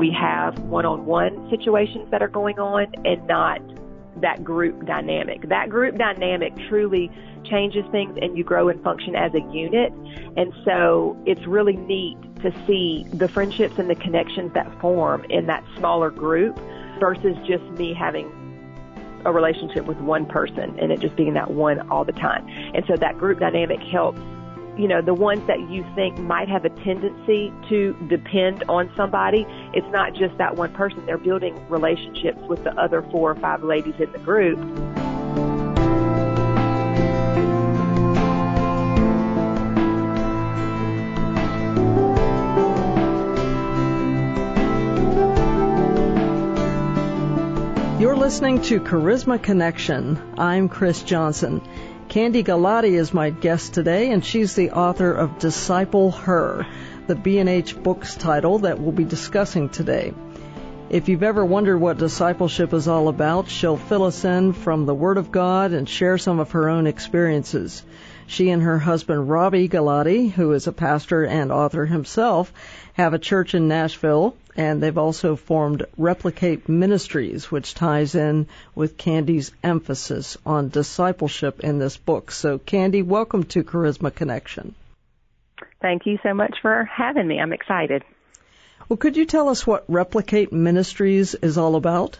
we have one-on-one situations that are going on and not that group dynamic. That group dynamic truly changes things and you grow and function as a unit. And so it's really neat to see the friendships and the connections that form in that smaller group versus just me having a relationship with one person and it just being that one all the time. And so that group dynamic helps you know, the ones that you think might have a tendency to depend on somebody, it's not just that one person. They're building relationships with the other four or five ladies in the group. You're listening to Charisma Connection. I'm Chris Johnson. Kandi Gallaty is my guest today, and she's the author of Disciple Her, the B&H Books title that we'll be discussing today. If you've ever wondered what discipleship is all about, she'll fill us in from the Word of God and share some of her own experiences. She and her husband Robby Gallaty, who is a pastor and author himself, have a church in Nashville and they've also formed Replicate Ministries, which ties in with Kandi's emphasis on discipleship in this book. So, Kandi, welcome to Charisma Connection. Thank you so much for having me. I'm excited. Well, could you tell us what Replicate Ministries is all about?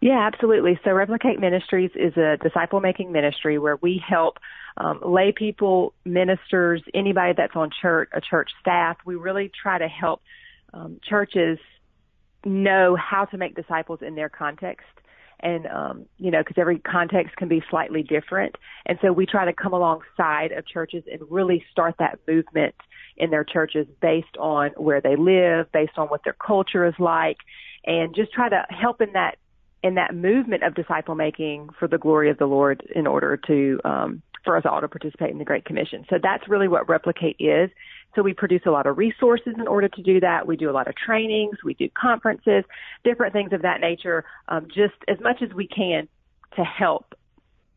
Yeah, absolutely. So, Replicate Ministries is a disciple making ministry where we help um, lay people, ministers, anybody that's on church, a church staff. We really try to help um, churches know how to make disciples in their context. And um, you know because every context can be slightly different. And so we try to come alongside of churches and really start that movement in their churches based on where they live based on what their culture is like and just try to help in that in that movement of disciple making for the glory of the lord in order to um, for us all to participate in the great commission. So that's really what replicate is so we produce a lot of resources in order to do that. We do a lot of trainings, we do conferences, different things of that nature, um, just as much as we can to help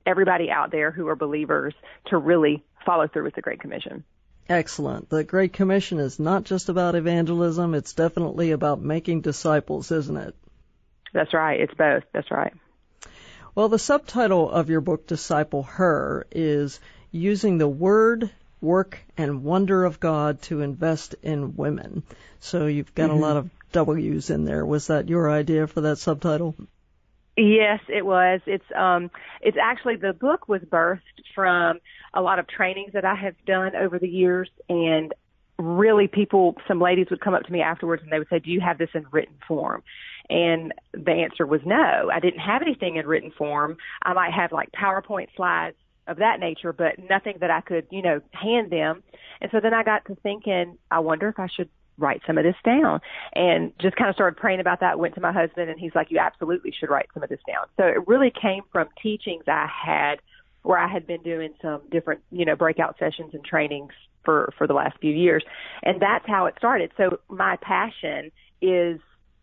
everybody out there who are believers to really follow through with the Great Commission. Excellent. The Great Commission is not just about evangelism, it's definitely about making disciples, isn't it? That's right. It's both. That's right. Well, the subtitle of your book, Disciple Her, is using the word work and wonder of God to invest in women. So you've got mm-hmm. a lot of W's in there. Was that your idea for that subtitle? Yes, it was. It's um it's actually the book was birthed from a lot of trainings that I have done over the years and really people some ladies would come up to me afterwards and they would say, "Do you have this in written form?" And the answer was no. I didn't have anything in written form. I might have like PowerPoint slides of that nature, but nothing that I could, you know, hand them. And so then I got to thinking, I wonder if I should write some of this down. And just kind of started praying about that went to my husband and he's like you absolutely should write some of this down. So it really came from teachings i had where i had been doing some different you know breakout sessions and trainings for for the last few years. And that's how it started. So my passion is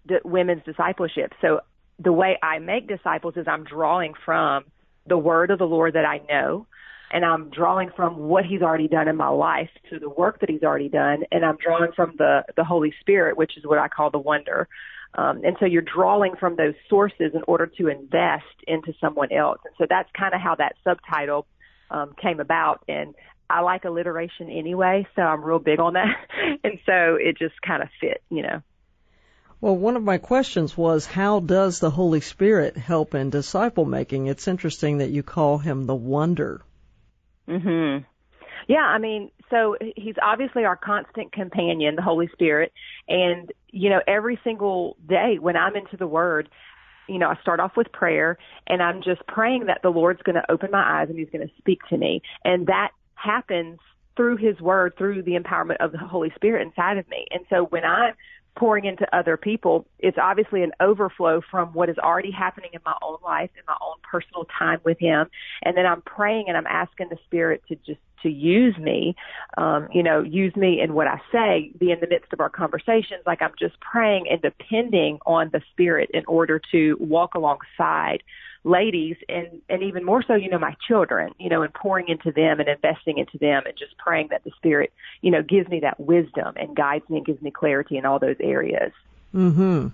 the women's discipleship. So the way i make disciples is i'm drawing from the word of the Lord that I know, and I'm drawing from what He's already done in my life to the work that He's already done, and I'm drawing from the the Holy Spirit, which is what I call the wonder. Um, and so you're drawing from those sources in order to invest into someone else. And so that's kind of how that subtitle um, came about. And I like alliteration anyway, so I'm real big on that. and so it just kind of fit, you know. Well, one of my questions was how does the Holy Spirit help in disciple making? It's interesting that you call him the wonder. Mhm. Yeah, I mean, so he's obviously our constant companion, the Holy Spirit, and you know, every single day when I'm into the word, you know, I start off with prayer and I'm just praying that the Lord's going to open my eyes and he's going to speak to me. And that happens through his word, through the empowerment of the Holy Spirit inside of me. And so when I'm pouring into other people, it's obviously an overflow from what is already happening in my own life, in my own personal time with Him. And then I'm praying and I'm asking the Spirit to just to use me, um, you know, use me in what I say, be in the midst of our conversations. Like I'm just praying and depending on the Spirit in order to walk alongside ladies and and even more so you know my children you know and pouring into them and investing into them and just praying that the spirit you know gives me that wisdom and guides me and gives me clarity in all those areas Mm-hmm.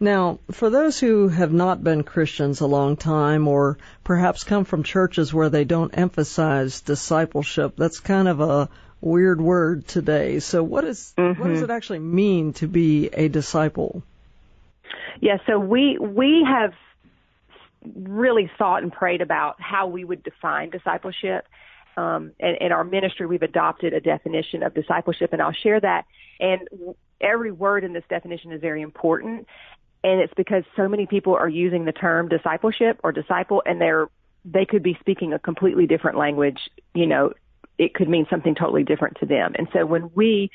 Now, for those who have not been Christians a long time or perhaps come from churches where they don't emphasize discipleship, that's kind of a weird word today. So what is mm-hmm. what does mm-hmm. it actually mean to be a disciple? Yeah, so we we have really thought and prayed about how we would define discipleship. Um, and in our ministry, we've adopted a definition of discipleship, and I'll share that. And every word in this definition is very important and it's because so many people are using the term discipleship or disciple and they're they could be speaking a completely different language you know it could mean something totally different to them. And so when we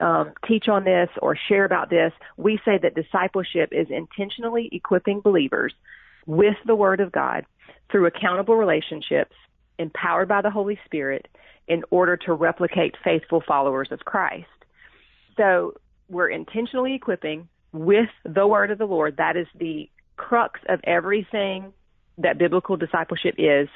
um, teach on this or share about this we say that discipleship is intentionally equipping believers with the word of god through accountable relationships empowered by the holy spirit in order to replicate faithful followers of christ. So we're intentionally equipping with the word of the Lord. That is the crux of everything that biblical discipleship is.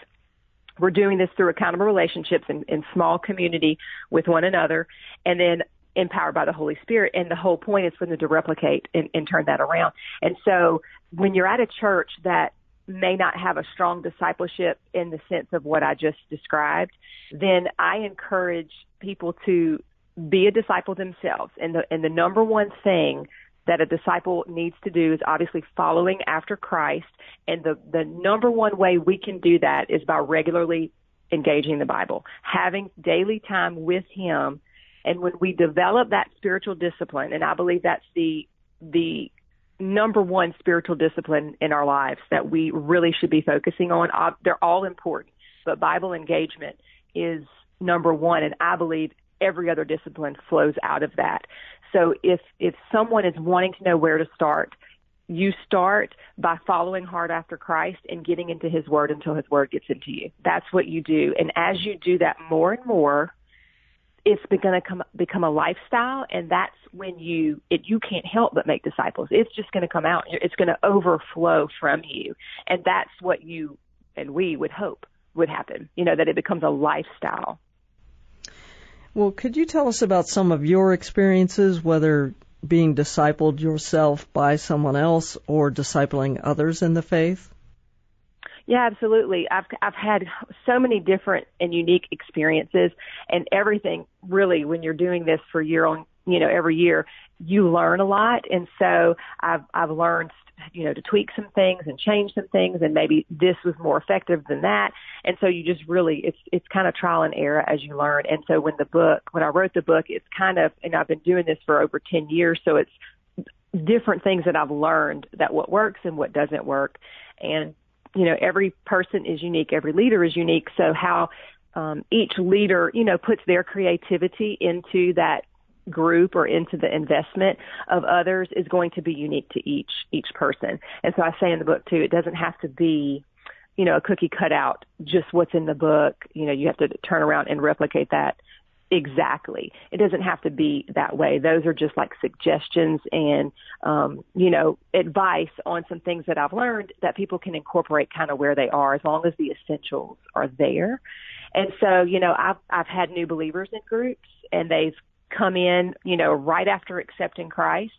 We're doing this through accountable relationships in, in small community with one another, and then empowered by the Holy Spirit. And the whole point is for them to replicate and, and turn that around. And so when you're at a church that may not have a strong discipleship in the sense of what I just described, then I encourage people to be a disciple themselves. And the and the number one thing that a disciple needs to do is obviously following after Christ. And the, the number one way we can do that is by regularly engaging the Bible, having daily time with Him. And when we develop that spiritual discipline, and I believe that's the, the number one spiritual discipline in our lives that we really should be focusing on. Uh, they're all important, but Bible engagement is number one. And I believe every other discipline flows out of that. So if if someone is wanting to know where to start, you start by following hard after Christ and getting into his word until his word gets into you. That's what you do. And as you do that more and more, it's going to come become a lifestyle and that's when you it you can't help but make disciples. It's just going to come out. It's going to overflow from you. And that's what you and we would hope would happen. You know that it becomes a lifestyle. Well, could you tell us about some of your experiences, whether being discipled yourself by someone else or discipling others in the faith? Yeah, absolutely. I've I've had so many different and unique experiences, and everything really when you're doing this for year on you know every year, you learn a lot, and so I've I've learned you know, to tweak some things and change some things and maybe this was more effective than that. And so you just really, it's, it's kind of trial and error as you learn. And so when the book, when I wrote the book, it's kind of, and I've been doing this for over 10 years. So it's different things that I've learned that what works and what doesn't work. And, you know, every person is unique. Every leader is unique. So how, um, each leader, you know, puts their creativity into that group or into the investment of others is going to be unique to each each person. And so I say in the book too, it doesn't have to be, you know, a cookie cutout, just what's in the book. You know, you have to turn around and replicate that exactly. It doesn't have to be that way. Those are just like suggestions and um, you know, advice on some things that I've learned that people can incorporate kind of where they are as long as the essentials are there. And so, you know, I've I've had new believers in groups and they've come in, you know, right after accepting Christ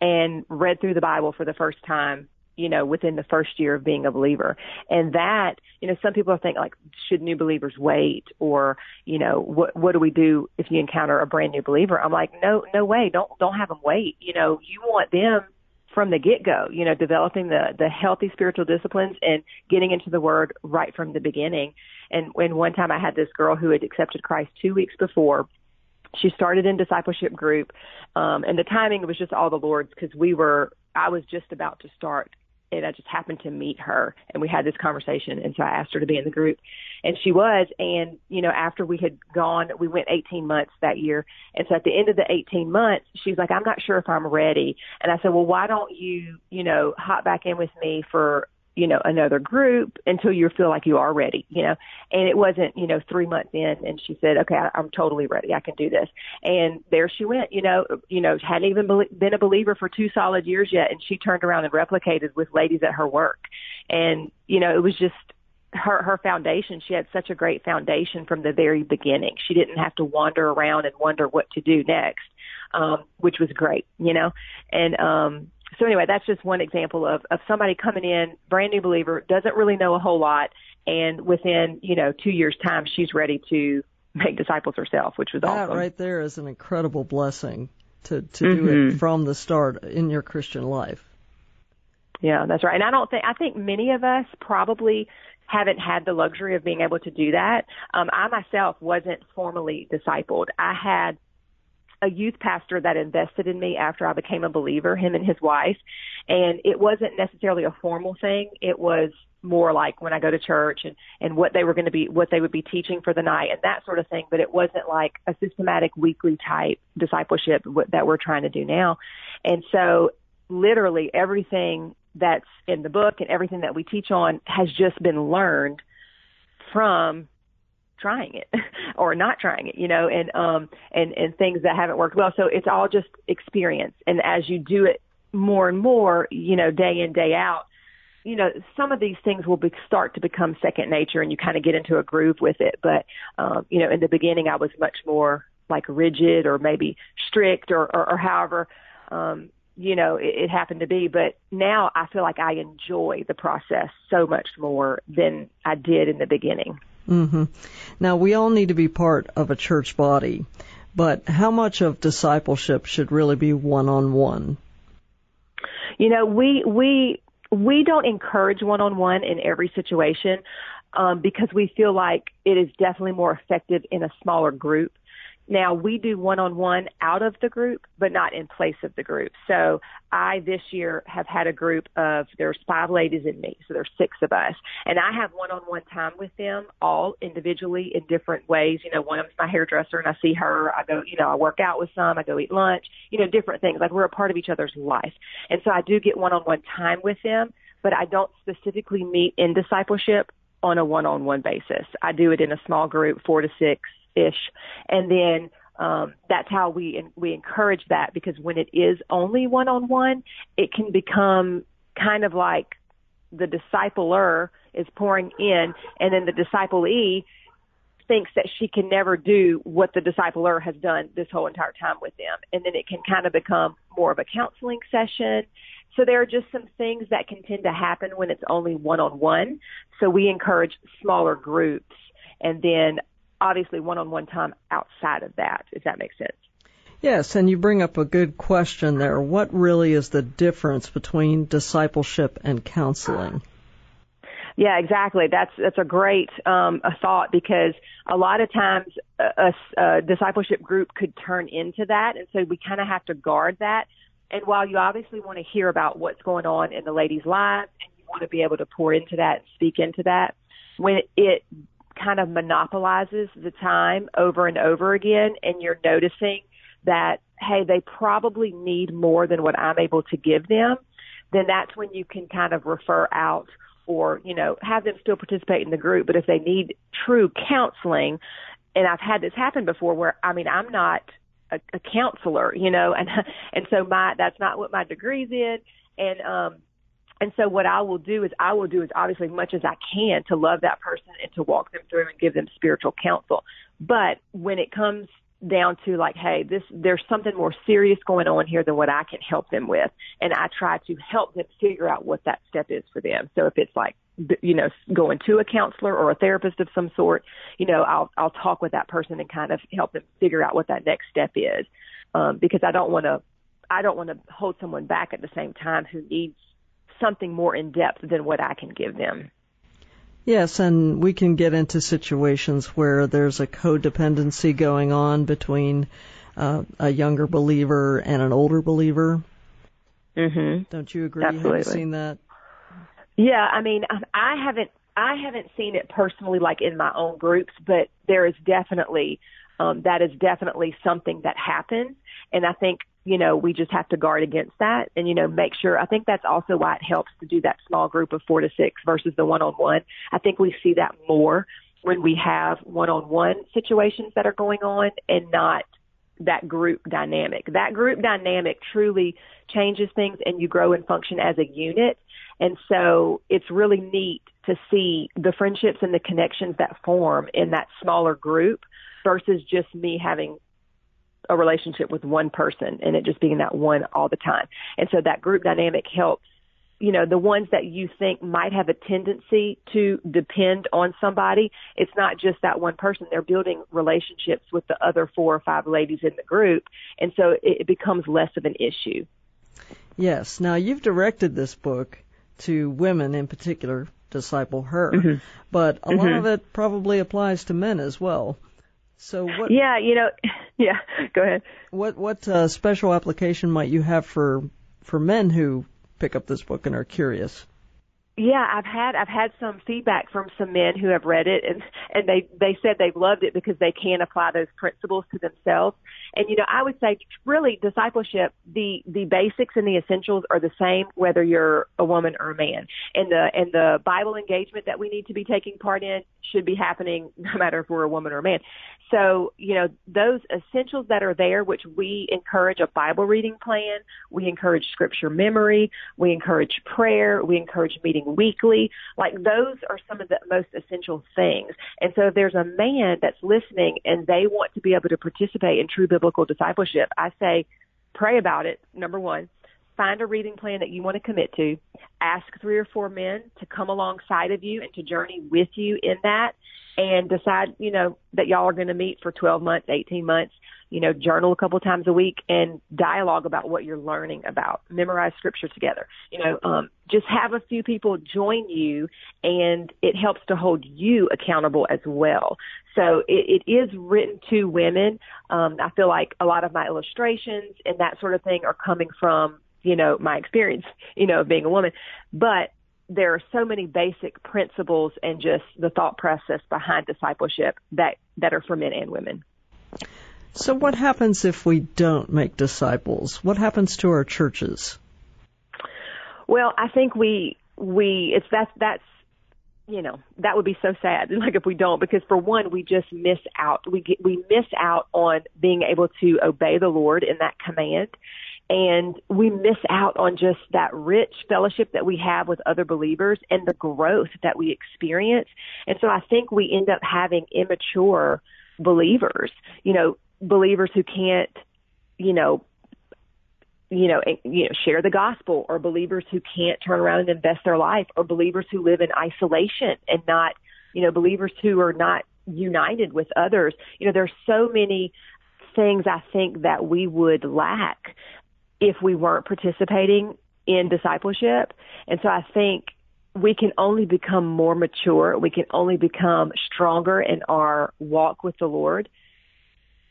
and read through the Bible for the first time, you know, within the first year of being a believer. And that, you know, some people think like, should new believers wait or, you know, what, what do we do if you encounter a brand new believer? I'm like, no, no way. Don't, don't have them wait. You know, you want them from the get go, you know, developing the, the healthy spiritual disciplines and getting into the word right from the beginning. And when one time I had this girl who had accepted Christ two weeks before she started in discipleship group um and the timing was just all the lord's because we were i was just about to start and i just happened to meet her and we had this conversation and so i asked her to be in the group and she was and you know after we had gone we went 18 months that year and so at the end of the 18 months she's like i'm not sure if i'm ready and i said well why don't you you know hop back in with me for you know, another group until you feel like you are ready, you know. And it wasn't, you know, three months in, and she said, "Okay, I, I'm totally ready. I can do this." And there she went, you know, you know, hadn't even be- been a believer for two solid years yet, and she turned around and replicated with ladies at her work, and you know, it was just her her foundation. She had such a great foundation from the very beginning. She didn't have to wander around and wonder what to do next um, which was great, you know. And um, so anyway, that's just one example of of somebody coming in, brand new believer, doesn't really know a whole lot, and within you know two years time, she's ready to make disciples herself, which was that awesome. That right there is an incredible blessing to to mm-hmm. do it mm-hmm. from the start in your Christian life. Yeah, that's right. And I don't think I think many of us probably haven't had the luxury of being able to do that. Um, I myself wasn't formally discipled. I had a youth pastor that invested in me after I became a believer, him and his wife. And it wasn't necessarily a formal thing. It was more like when I go to church and, and what they were going to be, what they would be teaching for the night and that sort of thing. But it wasn't like a systematic weekly type discipleship that we're trying to do now. And so literally everything that's in the book and everything that we teach on has just been learned from trying it or not trying it, you know, and um and and things that haven't worked well. So it's all just experience. And as you do it more and more, you know, day in day out, you know, some of these things will be, start to become second nature, and you kind of get into a groove with it. But um, you know, in the beginning, I was much more like rigid or maybe strict or or, or however. Um, you know, it, it happened to be, but now I feel like I enjoy the process so much more than I did in the beginning. Mm-hmm. Now, we all need to be part of a church body, but how much of discipleship should really be one on one? You know, we we we don't encourage one on one in every situation um, because we feel like it is definitely more effective in a smaller group. Now we do one on one out of the group, but not in place of the group. So I this year have had a group of there's five ladies and me, so there's six of us, and I have one on one time with them all individually in different ways. You know, one of them's my hairdresser, and I see her. I go, you know, I work out with some. I go eat lunch. You know, different things. Like we're a part of each other's life, and so I do get one on one time with them, but I don't specifically meet in discipleship on a one on one basis. I do it in a small group, four to six ish, and then um, that's how we we encourage that because when it is only one on one, it can become kind of like the discipler is pouring in, and then the disciplee thinks that she can never do what the discipler has done this whole entire time with them, and then it can kind of become more of a counseling session. So there are just some things that can tend to happen when it's only one on one. So we encourage smaller groups and then obviously one-on-one time outside of that, if that makes sense. Yes, and you bring up a good question there. What really is the difference between discipleship and counseling? Yeah, exactly. That's that's a great um, a thought because a lot of times a, a, a discipleship group could turn into that, and so we kind of have to guard that. And while you obviously want to hear about what's going on in the ladies' lives, and you want to be able to pour into that and speak into that, when it kind of monopolizes the time over and over again and you're noticing that, hey, they probably need more than what I'm able to give them, then that's when you can kind of refer out or, you know, have them still participate in the group. But if they need true counseling, and I've had this happen before where, I mean, I'm not a, a counselor, you know, and, and so my, that's not what my degree's in. And, um, and so what I will do is I will do is obviously as much as I can to love that person and to walk them through and give them spiritual counsel. But when it comes down to like, hey, this there's something more serious going on here than what I can help them with, and I try to help them figure out what that step is for them. So if it's like you know going to a counselor or a therapist of some sort, you know I'll I'll talk with that person and kind of help them figure out what that next step is, um, because I don't want to I don't want to hold someone back at the same time who needs something more in depth than what I can give them. Yes, and we can get into situations where there's a codependency going on between uh, a younger believer and an older believer. Mm-hmm. Don't you agree? Absolutely. Have you seen that? Yeah, I mean, I haven't I haven't seen it personally like in my own groups, but there is definitely um that is definitely something that happens and I think you know, we just have to guard against that and, you know, make sure. I think that's also why it helps to do that small group of four to six versus the one on one. I think we see that more when we have one on one situations that are going on and not that group dynamic. That group dynamic truly changes things and you grow and function as a unit. And so it's really neat to see the friendships and the connections that form in that smaller group versus just me having a relationship with one person and it just being that one all the time. And so that group dynamic helps you know, the ones that you think might have a tendency to depend on somebody, it's not just that one person. They're building relationships with the other four or five ladies in the group. And so it, becomes less of an issue. Yes. Now you've directed this book to women in particular, disciple her, mm-hmm. but a mm-hmm. lot of it probably applies to men as well. So what? Yeah, you know, yeah. Go ahead. What what uh, special application might you have for for men who pick up this book and are curious? Yeah, I've had I've had some feedback from some men who have read it and and they they said they've loved it because they can apply those principles to themselves. And you know, I would say really discipleship, the the basics and the essentials are the same whether you're a woman or a man. And the and the Bible engagement that we need to be taking part in should be happening no matter if we're a woman or a man. So, you know, those essentials that are there, which we encourage a Bible reading plan, we encourage scripture memory, we encourage prayer, we encourage meeting weekly. Like those are some of the most essential things. And so if there's a man that's listening and they want to be able to participate in true biblical discipleship, I say pray about it, number one find a reading plan that you want to commit to. Ask three or four men to come alongside of you and to journey with you in that and decide, you know, that y'all are going to meet for 12 months, 18 months, you know, journal a couple times a week and dialogue about what you're learning about, memorize scripture together, you know, um, just have a few people join you and it helps to hold you accountable as well. So it, it is written to women. Um, I feel like a lot of my illustrations and that sort of thing are coming from, you know, my experience, you know, of being a woman, but there are so many basic principles and just the thought process behind discipleship that that are for men and women. So what happens if we don't make disciples? What happens to our churches? Well, I think we we it's that that's you know that would be so sad like if we don't because for one we just miss out we get we miss out on being able to obey the lord in that command and we miss out on just that rich fellowship that we have with other believers and the growth that we experience. And so I think we end up having immature believers, you know, believers who can't, you know, you know, you know, share the gospel or believers who can't turn around and invest their life or believers who live in isolation and not, you know, believers who are not united with others. You know, there's so many things I think that we would lack if we weren't participating in discipleship. And so I think we can only become more mature. We can only become stronger in our walk with the Lord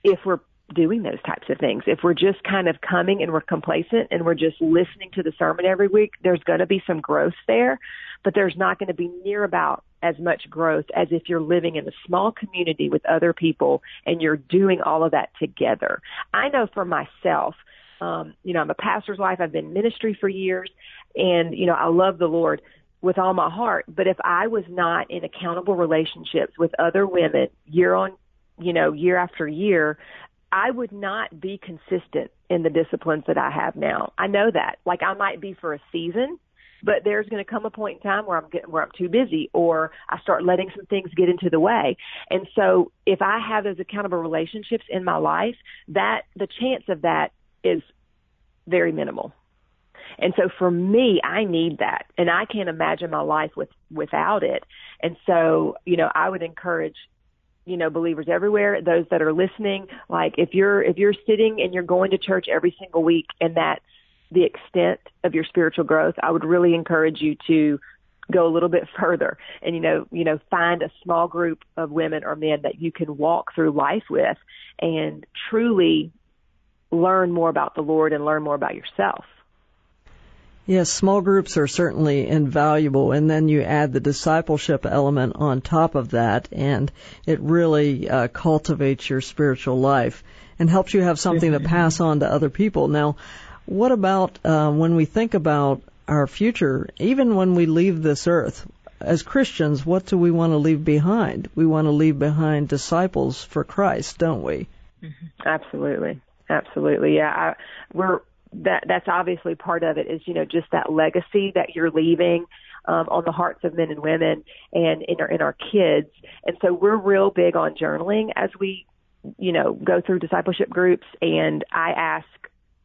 if we're doing those types of things. If we're just kind of coming and we're complacent and we're just listening to the sermon every week, there's going to be some growth there, but there's not going to be near about as much growth as if you're living in a small community with other people and you're doing all of that together. I know for myself, um, you know, I'm a pastor's wife. I've been in ministry for years and, you know, I love the Lord with all my heart. But if I was not in accountable relationships with other women year on, you know, year after year, I would not be consistent in the disciplines that I have now. I know that. Like I might be for a season, but there's going to come a point in time where I'm getting where I'm too busy or I start letting some things get into the way. And so if I have those accountable relationships in my life, that the chance of that is very minimal. And so for me, I need that and I can't imagine my life with, without it. And so, you know, I would encourage, you know, believers everywhere, those that are listening, like if you're, if you're sitting and you're going to church every single week and that's the extent of your spiritual growth, I would really encourage you to go a little bit further and you know you know find a small group of women or men that you can walk through life with and truly learn more about the Lord and learn more about yourself. Yes, small groups are certainly invaluable, and then you add the discipleship element on top of that, and it really uh, cultivates your spiritual life and helps you have something to pass on to other people. Now, what about uh, when we think about our future, even when we leave this earth? As Christians, what do we want to leave behind? We want to leave behind disciples for Christ, don't we? Absolutely. Absolutely. Yeah. I, we're, that, that's obviously part of it is, you know, just that legacy that you're leaving, um, on the hearts of men and women and in our, in our kids. And so we're real big on journaling as we you know, go through discipleship groups and I ask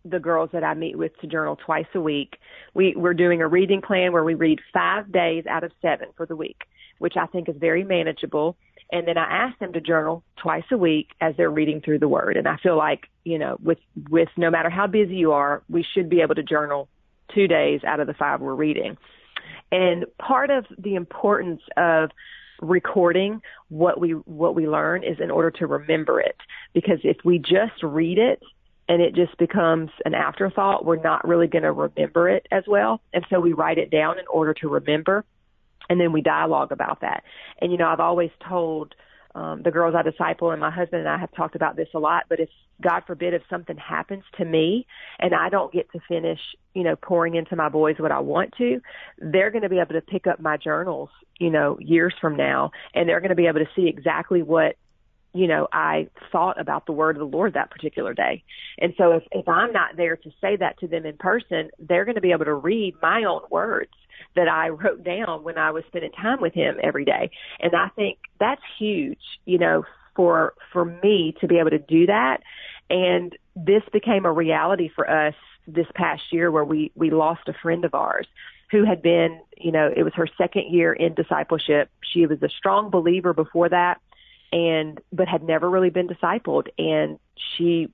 the girls that I meet with to journal twice a week. We, we're doing a reading plan where we read five days out of seven for the week, which I think is very manageable. And then I ask them to journal twice a week as they're reading through the word. And I feel like, you know, with, with no matter how busy you are, we should be able to journal two days out of the five we're reading. And part of the importance of recording what we what we learn is in order to remember it because if we just read it and it just becomes an afterthought we're not really going to remember it as well and so we write it down in order to remember and then we dialogue about that and you know I've always told um, the girls I disciple and my husband and I have talked about this a lot, but if God forbid if something happens to me and I don't get to finish, you know, pouring into my boys what I want to, they're going to be able to pick up my journals, you know, years from now and they're going to be able to see exactly what you know, I thought about the word of the Lord that particular day. And so if, if I'm not there to say that to them in person, they're going to be able to read my own words that I wrote down when I was spending time with him every day. And I think that's huge, you know, for, for me to be able to do that. And this became a reality for us this past year where we, we lost a friend of ours who had been, you know, it was her second year in discipleship. She was a strong believer before that and, but had never really been discipled. And she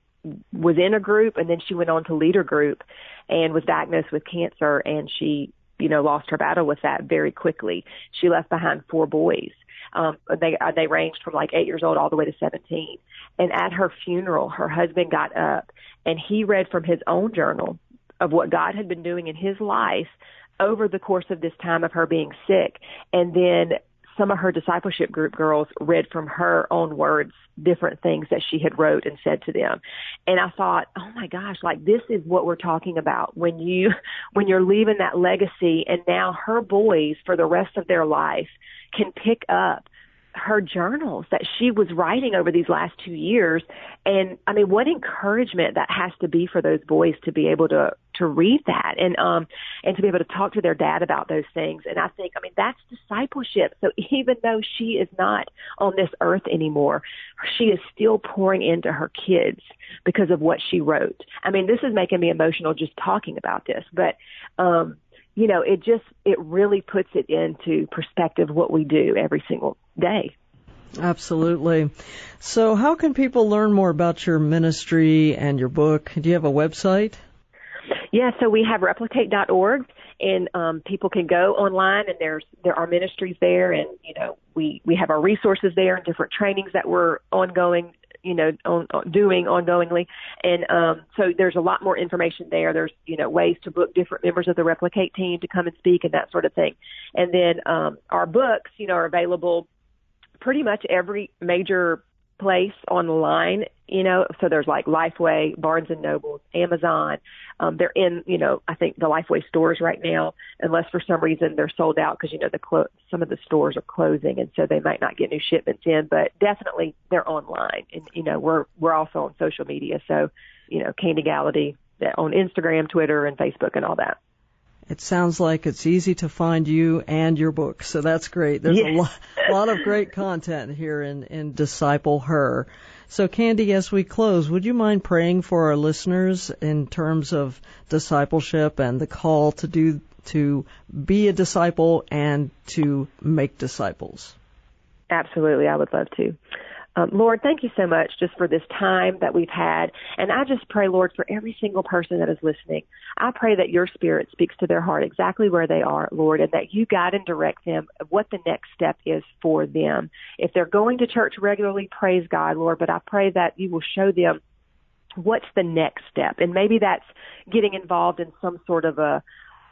was in a group and then she went on to leader group and was diagnosed with cancer and she you know, lost her battle with that very quickly. She left behind four boys. Um, they uh, they ranged from like eight years old all the way to seventeen. And at her funeral, her husband got up and he read from his own journal of what God had been doing in his life over the course of this time of her being sick. And then some of her discipleship group girls read from her own words different things that she had wrote and said to them and i thought oh my gosh like this is what we're talking about when you when you're leaving that legacy and now her boys for the rest of their life can pick up her journals that she was writing over these last two years. And I mean, what encouragement that has to be for those boys to be able to, to read that and, um, and to be able to talk to their dad about those things. And I think, I mean, that's discipleship. So even though she is not on this earth anymore, she is still pouring into her kids because of what she wrote. I mean, this is making me emotional just talking about this, but, um, you know, it just, it really puts it into perspective what we do every single day. Absolutely. So how can people learn more about your ministry and your book? Do you have a website? Yeah, so we have replicate.org and um, people can go online and there's there are ministries there and you know we we have our resources there and different trainings that we're ongoing you know, on, on doing ongoingly. And um, so there's a lot more information there. There's, you know, ways to book different members of the Replicate team to come and speak and that sort of thing. And then um, our books, you know, are available pretty much every major place online, you know, so there's like Lifeway, Barnes and Noble, Amazon. Um, they're in, you know, I think the Lifeway stores right now, unless for some reason they're sold out because, you know, the clo- some of the stores are closing and so they might not get new shipments in, but definitely they're online. And, you know, we're, we're also on social media. So, you know, Kandi Gallaty on Instagram, Twitter, and Facebook and all that. It sounds like it's easy to find you and your book, so that's great. There's a lot, lot of great content here in, in Disciple Her. So, Kandi, as we close, would you mind praying for our listeners in terms of discipleship and the call to do to be a disciple and to make disciples? Absolutely, I would love to. Um, Lord, thank you so much just for this time that we've had. And I just pray, Lord, for every single person that is listening. I pray that your spirit speaks to their heart exactly where they are, Lord, and that you guide and direct them what the next step is for them. If they're going to church regularly, praise God, Lord, but I pray that you will show them what's the next step. And maybe that's getting involved in some sort of a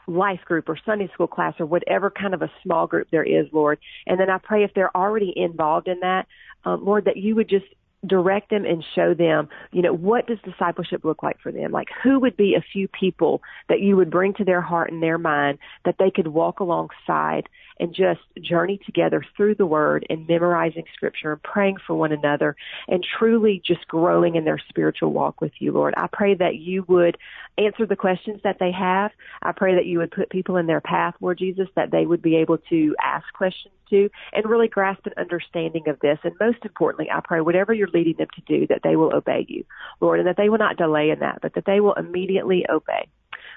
life group or Sunday school class or whatever kind of a small group there is, Lord. And then I pray if they're already involved in that, um, Lord, that you would just direct them and show them, you know, what does discipleship look like for them? Like who would be a few people that you would bring to their heart and their mind that they could walk alongside and just journey together through the word and memorizing scripture and praying for one another and truly just growing in their spiritual walk with you, Lord. I pray that you would answer the questions that they have. I pray that you would put people in their path, Lord Jesus, that they would be able to ask questions to, and really grasp an understanding of this. And most importantly, I pray whatever you're leading them to do, that they will obey you, Lord, and that they will not delay in that, but that they will immediately obey.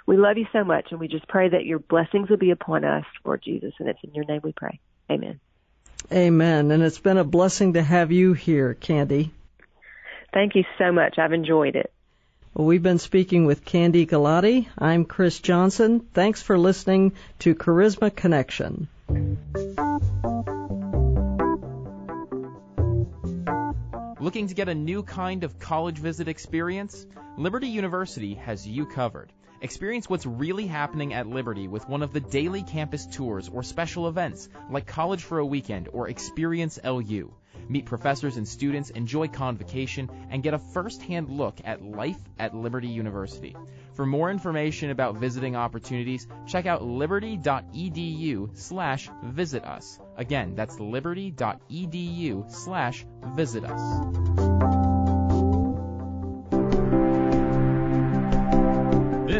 We love you so much, and we just pray that your blessings will be upon us, Lord Jesus, and it's in your name we pray. Amen. Amen. And it's been a blessing to have you here, Kandi. Thank you so much. I've enjoyed it. Well, we've been speaking with Kandi Gallaty. I'm Chris Johnson. Thanks for listening to Charisma Connection. Looking to get a new kind of college visit experience? Liberty University has you covered. Experience what's really happening at Liberty with one of the daily campus tours or special events like College for a Weekend or Experience LU. Meet professors and students, enjoy convocation, and get a first-hand look at life at Liberty University. For more information about visiting opportunities, check out liberty.edu slash visit us. Again, that's liberty.edu slash visit us.